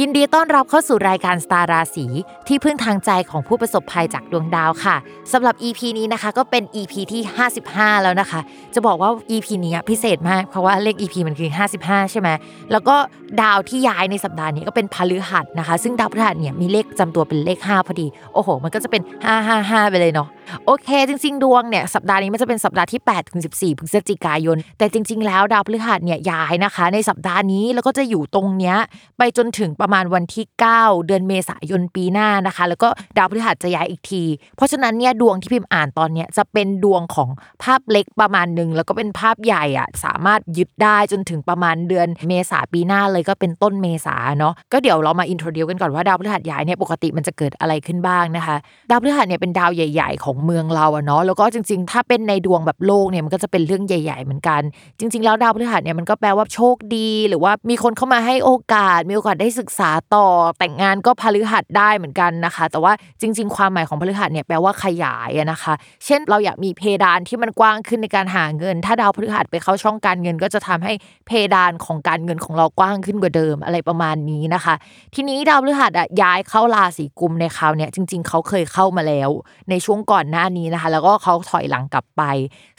ยินดีต้อนรับเข้าสู่รายการสตาร์ราศีที่พึ่งทางใจของผู้ประสบภัยจากดวงดาวค่ะสำหรับ EP นี้นะคะก็เป็น EP ที่ 55 แล้วนะคะ จะบอกว่า EP นี้พิเศษมากเพราะว่าเลข EP มันคือ 55 ใช่ไหมแล้วก็ดาวที่ย้ายในสัปดาห์นี้ก็เป็นพฤหัสนะคะ ซึ่งดาวพฤหัสเนี่ยมีเลขจำตัวเป็นเลข 5 พอดี โอ้โห มันก็จะเป็น 555 ไปเลยเนาะโอเค จริง ๆ ดวงเนี่ยสัปดาห์นี้มันจะเป็นสัปดาห์ที่8ถึง14พฤศจิกายน แต่จริง ๆ แล้วดาวพฤหัสเนี่ยย้ายนะคะ ในสัปดาห์นี้แล้วก็จะอยู่ตรงเนี้ยไปจนถึงประมาณวันที่ 9 เดือนเมษายนปีหน้านะคะ แล้วก็ดาวพฤหัสจะย้ายอีกที เพราะฉะนั้นเนี่ยดวงที่พิมพ์อ่านตอนเนี้ยจะเป็นดวงของภาพเล็กประมาณหนึ่งแล้วก็เป็นภาพใหญ่อะสามารถยึดได้จนถึงประมาณเดือนเมษาปีหน้าเลยก็เป็นต้นเมษาเนาะก็เดี๋ยวเรามาอินโทรดิวกันก่อนว่าดาวพฤหัสย้ายเนี่ยปกติมันจะเกิดอะไรขึ้นบ้างนะคะ ดาวพฤหัสเนี่ยเป็นดาวใหญ่ ๆ ของเมืองเราอะเนาะแล้วก็จริง ๆ ถ้าเป็นในดวงแบบโลกเนี่ยมันก็จะเป็นเรื่องใหญ่ ๆ เหมือนกัน จริง ๆ แล้วดาวพฤหัสเนี่ยมันก็แปลว่าโชคดี หรือว่ามีคนเข้ามาให้โอกาสมีโอกาสได้ศึกษาต่อแต่งงานก็พฤหัสได้เหมือนกันนะคะ แต่ว่าจริง ๆ ความหมายของพฤหัสเนี่ยแปลว่าขยายนะคะ เช่นเราอยากมีเพดานที่มันกว้างขึ้นในการหาเงิน ถ้าดาวพฤหัสไปเข้าช่องการเงิน ก็จะทำให้เพดานของการเงินของเรากว้างขึ้นกว่าเดิมอะไรประมาณนี้นะคะ ทีนี้ดาวพฤหัสอะย้ายเข้าราศีกุมในคราวเนี่ยจริง ๆ เขาเคยเข้ามาแล้ว ในช่วงก่อนหน้านี้นะคะ แล้วก็เขาถอยหลังกลับไป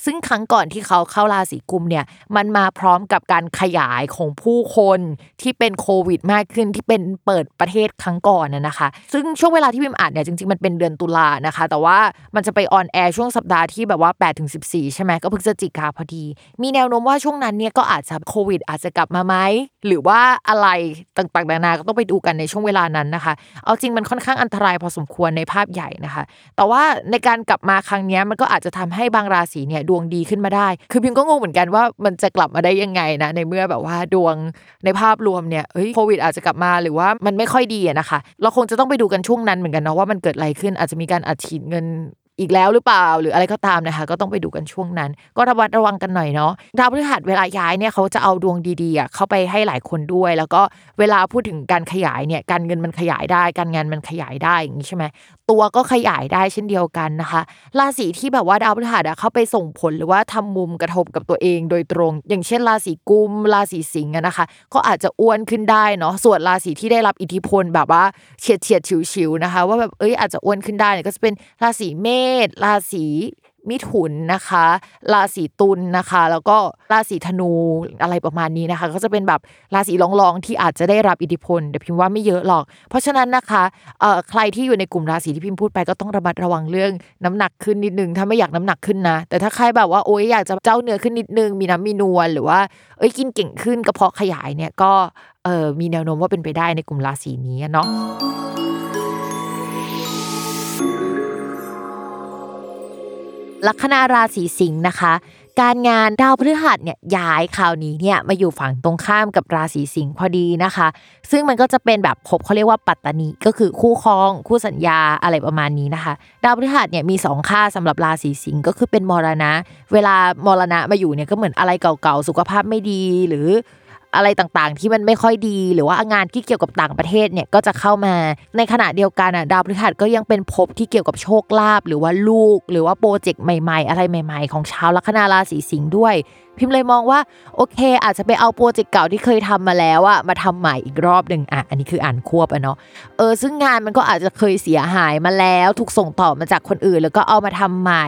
ซึ่งครั้งก่อนที่เขาเข้าราศีกุมเนี่ยมันมาพร้อมกับการขยายของผู้คนที่เป็นโควิดมากขึ้นที่เป็นเปิดประเทศครั้งก่อนนะนะคะ ซึ่งช่วงเวลาที่พิมอ่านเนี่ยจริงๆมันเป็นเดือนตุลานะคะ แต่ว่ามันจะไป on air ช่วงสัปดาห์ที่แบบว่า8ถึง14ใช่ไหมก็พฤศจิกาพอดี มีแนวโน้มว่าช่วงนั้นเนี่ยก็อาจจะโควิด อาจจะกลับมาไหมหรือว่าอะไรต่างๆนานาก็ต้องไปดูกันในช่วงเวลานั้นนะคะ เอาจริงมันค่อนข้างอันตรายพอสมควรในภาพใหญ่นะคะ แต่ว่าในการกลับมาครั้งนี้มันก็อาจจะทำให้บางราศีเนี่ยดวงดีขึ้นมาได้ คือพิมก็งงเหมือนกันว่ามันจะกลับมาได้ยังไงนะในเมื่อแบบว่าดวงในภาพรวมเนี่ยเฮ้ยโควิดอาจจะกลับมาหรือว่ามันไม่ค่อยดีนะคะ เราคงจะต้องไปดูกันช่วงนั้นเหมือนกันเนาะว่ามันเกิดอะไรขึ้นอาจจะมีการอัดฉีดเงิน อีกแล้วหรือเปล่า หรืออะไรก็ตามนะคะ ก็ต้องไปดูกันช่วงนั้น ก็ระวัดระวังกันหน่อยเนาะดาวพฤหัสเวลาย้ายเนี่ยเขาจะเอาดวงดีๆเข้าไปให้หลายคนด้วย แล้วก็เวลาพูดถึงการขยายเนี่ยการเงินมันขยายได้ การงานมันขยายได้อย่างนี้ใช่ไหมตัวก็ขยายได้เช่นเดียวกันนะคะราศีที่แบบว่าดาวพฤหัสเข้าไปส่งผลหรือว่าทำมุมกระทบกับตัวเองโดยตรง อย่างเช่นราศีกุมราศีสิงห์นะคะ ก็อาจจะอ้วนขึ้นได้เนาะส่วนราศีที่ได้รับอิทธิพลแบบว่าเฉียดเฉียดฉิวๆนะคะ ว่าแบบเอ้ยอาจจะอ้วนขึ้นได้เนี่ยก็จะเป็นราศีเมษราศีมิถุนนะคะ ราศีตุลนะคะ แล้วก็ราศีธนูอะไรประมาณนี้นะคะ ก็จะเป็นแบบราศีรองๆที่อาจจะได้รับอิทธิพลแต่พิมพ์ว่าไม่เยอะหรอก เพราะฉะนั้นนะคะเอ่อใครที่อยู่ในกลุ่มราศีที่พิมพ์พูดไปก็ต้องระมัดระวังเรื่องน้ำหนักขึ้นนิดนึงถ้าไม่อยากน้ำหนักขึ้นนะ แต่ถ้าใครแบบว่าโอ๊ยอยากจะเจ้าเนื้อขึ้นนิดนึง มีน้ำมีนวลหรือว่าเอ้ยกินเก่งขึ้นกระเพาะขยายเนี่ยก็เออมีแนวโน้มว่าเป็นไปได้ในกลุ่มราศีนี้เนาะ ลัคนาราศีสิงห์นะคะ การงานดาวพฤหัสเนี่ยย้ายคราวนี้เนี่ยมาอยู่ฝั่งตรงข้ามกับราศีสิงห์พอดีนะคะ ซึ่งมันก็จะเป็นแบบพบเขาเรียกว่าปัตตานีก็คือคู่ครอง คู่สัญญาอะไรประมาณนี้นะคะ ดาวพฤหัสเนี่ยมี2ค่าสำหรับราศีสิงห์ก็คือเป็นมรณะ เวลามรณะมาอยู่เนี่ยก็เหมือนอะไรเก่าๆสุขภาพไม่ดีหรือ อะไรต่างๆ ที่มันไม่ค่อยดีหรือว่างานที่เกี่ยวกับต่างประเทศเนี่ยก็จะเข้ามาในขณะเดียวกันอะดาวพฤหัสก็ยังเป็นภพที่เกี่ยวกับโชคลาภหรือว่าลูก หรือว่าโปรเจกต์ใหม่ ๆ อะไรใหม่ ๆ ของชาวลัคนาราศีสิงห์ด้วย พิมพ์เลยมองว่าโอเค อาจจะไปเอาโปรเจกต์เก่าที่เคยทำมาแล้วอะมาทำใหม่อีกรอบหนึ่งอะอันนี้คืออ่านควบอะเนาะเออซึ่งงานมันก็อาจจะเคยเสียหายมาแล้ว ถูกส่งต่อมาจากคนอื่น แล้วก็เอามาทำใหม่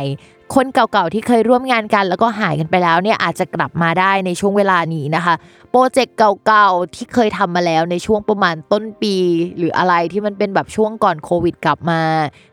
คนเก่าๆที่เคยร่วมงานกัน แล้วก็หายกันไปแล้วเนี่ยอาจจะกลับมาได้ในช่วงเวลานี้นะคะโปรเจกต์เก่าๆที่เคยทำมาแล้วในช่วงประมาณต้นปี หรืออะไรที่มันเป็นแบบช่วงก่อนโควิดกลับมา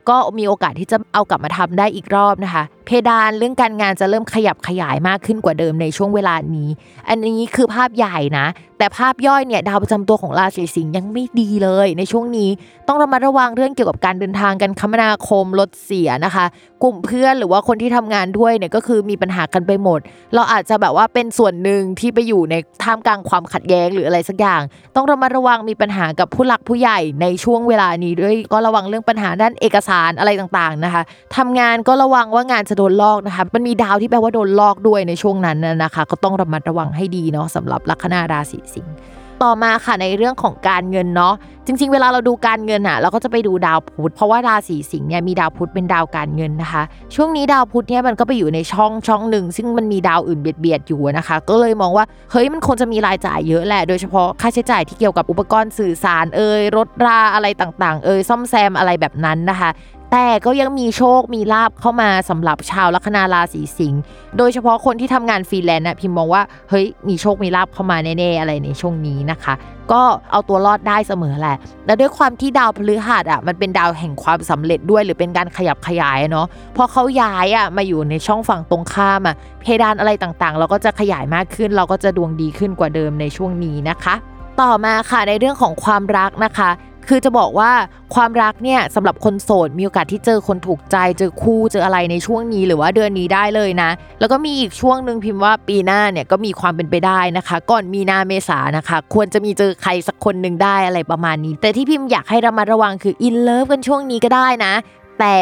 ก็มีโอกาสที่จะเอากลับมาทำได้อีกรอบนะคะ เพดานเรื่องการงานจะเริ่มขยับขยายมากขึ้นกว่าเดิมในช่วงเวลานี้ อันนี้คือภาพใหญ่นะ แต่ภาพย่อยเนี่ยดาวประจำตัวของราศีสิงห์ยังไม่ดีเลย ในช่วงนี้ต้องระมัดระวังเรื่องเกี่ยวกับการเดินทางกันคมนาคมรถเสียนะคะ กลุ่มเพื่อนหรือว่าคนที่ทำงานด้วยเนี่ยก็คือมีปัญหากันไปหมด เราอาจจะแบบว่าเป็นส่วนหนึ่งที่ไปอยู่ในท่ามกลางความขัดแย้งหรืออะไรสักอย่าง ต้องระมัดระวังมีปัญหากับผู้หลักผู้ใหญ่ในช่วงเวลานี้ด้วยก็ระวังเรื่องปัญหาด้านเอกสารอะไรต่างๆนะคะทำงานก็ระวังว่างานจะโดนลอกนะคะ มันมีดาวที่แปลว่าโดนลอกด้วยในช่วงนั้นนะนะคะ ก็ต้องระมัดระวังให้ดีเนาะสำหรับลัคนาราศีสิงห์ ต่อมาค่ะในเรื่องของการเงินเนาะจริง ๆ เวลาเราดูการเงินอะเราก็จะไปดูดาวพุธเพราะว่าราศีสิงห์เนี่ยมีดาวพุธเป็นดาวการเงินนะคะ ช่วงนี้ดาวพุธเนี่ยมันก็ไปอยู่ในช่องช่องหนึ่ง ซึ่งมันมีดาวอื่นเบียดเบียนอยู่นะคะ ก็เลยมองว่าเฮ้ยมันคงจะมีรายจ่ายเยอะแหละโดยเฉพาะค่าใช้จ่ายที่เกี่ยวกับอุปกรณ์สื่อสารเอ่ยรถราอะไรต่างๆ เอ่ยซ่อมแซมอะไรแบบนั้นนะคะ แต่ก็ยังมีโชคมีลาภเข้ามาสำหรับชาวลัคนาราศีสิงห์โดยเฉพาะคนที่ทำงานฟรีแลนซ์น่ะพิมพ์มองว่าเฮ้ยมีโชคมีลาภเข้ามาแน่ๆอะไรในช่วงนี้นะคะ ก็เอาตัวรอดได้เสมอแหละ และด้วยความที่ดาวพฤหัสอะมันเป็นดาวแห่งความสำเร็จด้วยหรือเป็นการขยับขยายเนาะพอเขาย้ายอะมาอยู่ในช่องฝั่งตรงข้ามอะเพดานอะไรต่างๆ เราก็จะขยายมากขึ้น เราก็จะดวงดีขึ้นกว่าเดิมในช่วงนี้นะคะ ต่อมาค่ะในเรื่องของความรักนะคะ คือจะบอกว่าความรักเนี่ยสำหรับคนโสดมีโอกาสที่เจอคนถูกใจเจอคู่เจออะไรในช่วงนี้หรือว่าเดือนนี้ได้เลยนะ แล้วก็มีอีกช่วงหนึ่งพิมพ์ว่าปีหน้าเนี่ยก็มีความเป็นไปได้นะคะ ก่อนมีนาเมษานะคะ ควรจะมีเจอใครสักคนหนึ่งได้อะไรประมาณนี้ แต่ที่พิมพ์อยากให้ระมัดระวังคืออินเลิฟกันช่วงนี้ก็ได้นะ แต่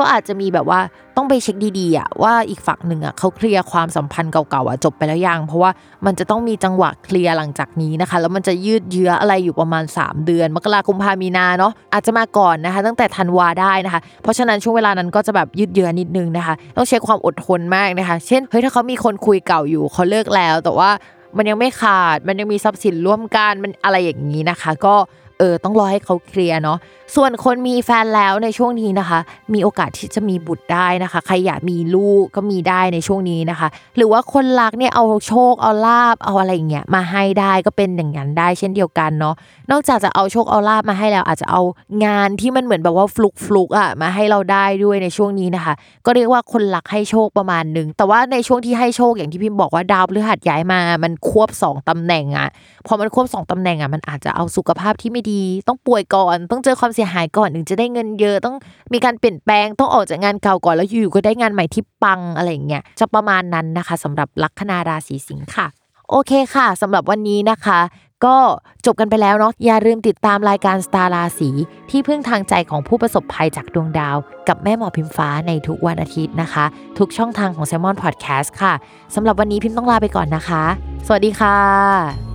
ก็อาจจะมีแบบว่าต้องไปเช็คดีๆอะว่าอีกฝั่งหนึ่งอะเขาเคลียร์ความสัมพันธ์เก่าๆอะจบไปแล้วยัง เพราะว่ามันจะต้องมีจังหวะเคลียร์หลังจากนี้นะคะ แล้วมันจะยืดเยื้ออะไรอยู่ประมาณ 3 เดือน มกราคมพามีนาเนาะอาจจะมาก่อนนะคะ ตั้งแต่ธันวาได้นะคะ เพราะฉะนั้นช่วงเวลานั้นก็จะแบบยืดเยื้อนิดนึงนะคะ ต้องใช้ความอดทนมากนะคะ เช่นเฮ้ยถ้าเขามีคนคุยเก่าอยู่เขาเลิกแล้วแต่ว่ามันยังไม่ขาด มันยังมีทรัพย์สินร่วมกัน มันอะไรอย่างนี้นะคะ ก็ เออต้องรอให้เขาเคลียร์เนาะส่วนคนมีแฟนแล้วในช่วงนี้นะคะ มีโอกาสที่จะมีบุตรได้นะคะ ใครอยากมีลูกก็มีได้ในช่วงนี้นะคะ หรือว่าคนรักเนี่ยเอาโชคเอาลาบเอาอะไรอย่างเงี้ยมาให้ได้ก็เป็นอย่างนั้นได้เช่นเดียวกันเนาะนอกจากจะเอาโชคเอาลาบมาให้แล้วอาจจะเอางานที่มันเหมือนแบบว่าฟลุกฟลุกอะมาให้เราได้ด้วยในช่วงนี้นะคะ ก็เรียกว่าคนรักให้โชคประมาณหนึ่งแต่ว่าในช่วงที่ให้โชคอย่างที่พิมพ์บอกว่าดาวพฤหัสย้ายมา มันควบสองตำแหน่งอะพอมันควบสองตำแหน่งอะมันอาจจะเอาสุขภาพที่ไม่ดีต้องป่วยก่อน ต้องเจอความเสียหายก่อนถึงจะได้เงินเยอะ ต้องมีการเปลี่ยนแปลง ต้องออกจากงานเก่าก่อนแล้วอยู่ๆก็ได้งานใหม่ที่ปังอะไรอย่างเงี้ย จะประมาณนั้นนะคะสำหรับลัคนาราศีสิงค์ค่ะ โอเคค่ะสำหรับวันนี้นะคะก็จบกันไปแล้วเนาะอย่าลืมติดตามรายการสตาร์ราศีที่พึ่งทางใจของผู้ประสบภัยจากดวงดาว กับแม่หมอพิมฟ้าในทุกวันอาทิตย์นะคะ ทุกช่องทางของ s ซ l m o n Podcast ค่ะสำหรับวันนี้พิมต้องลาไปก่อนนะคะ สวัสดีค่ะ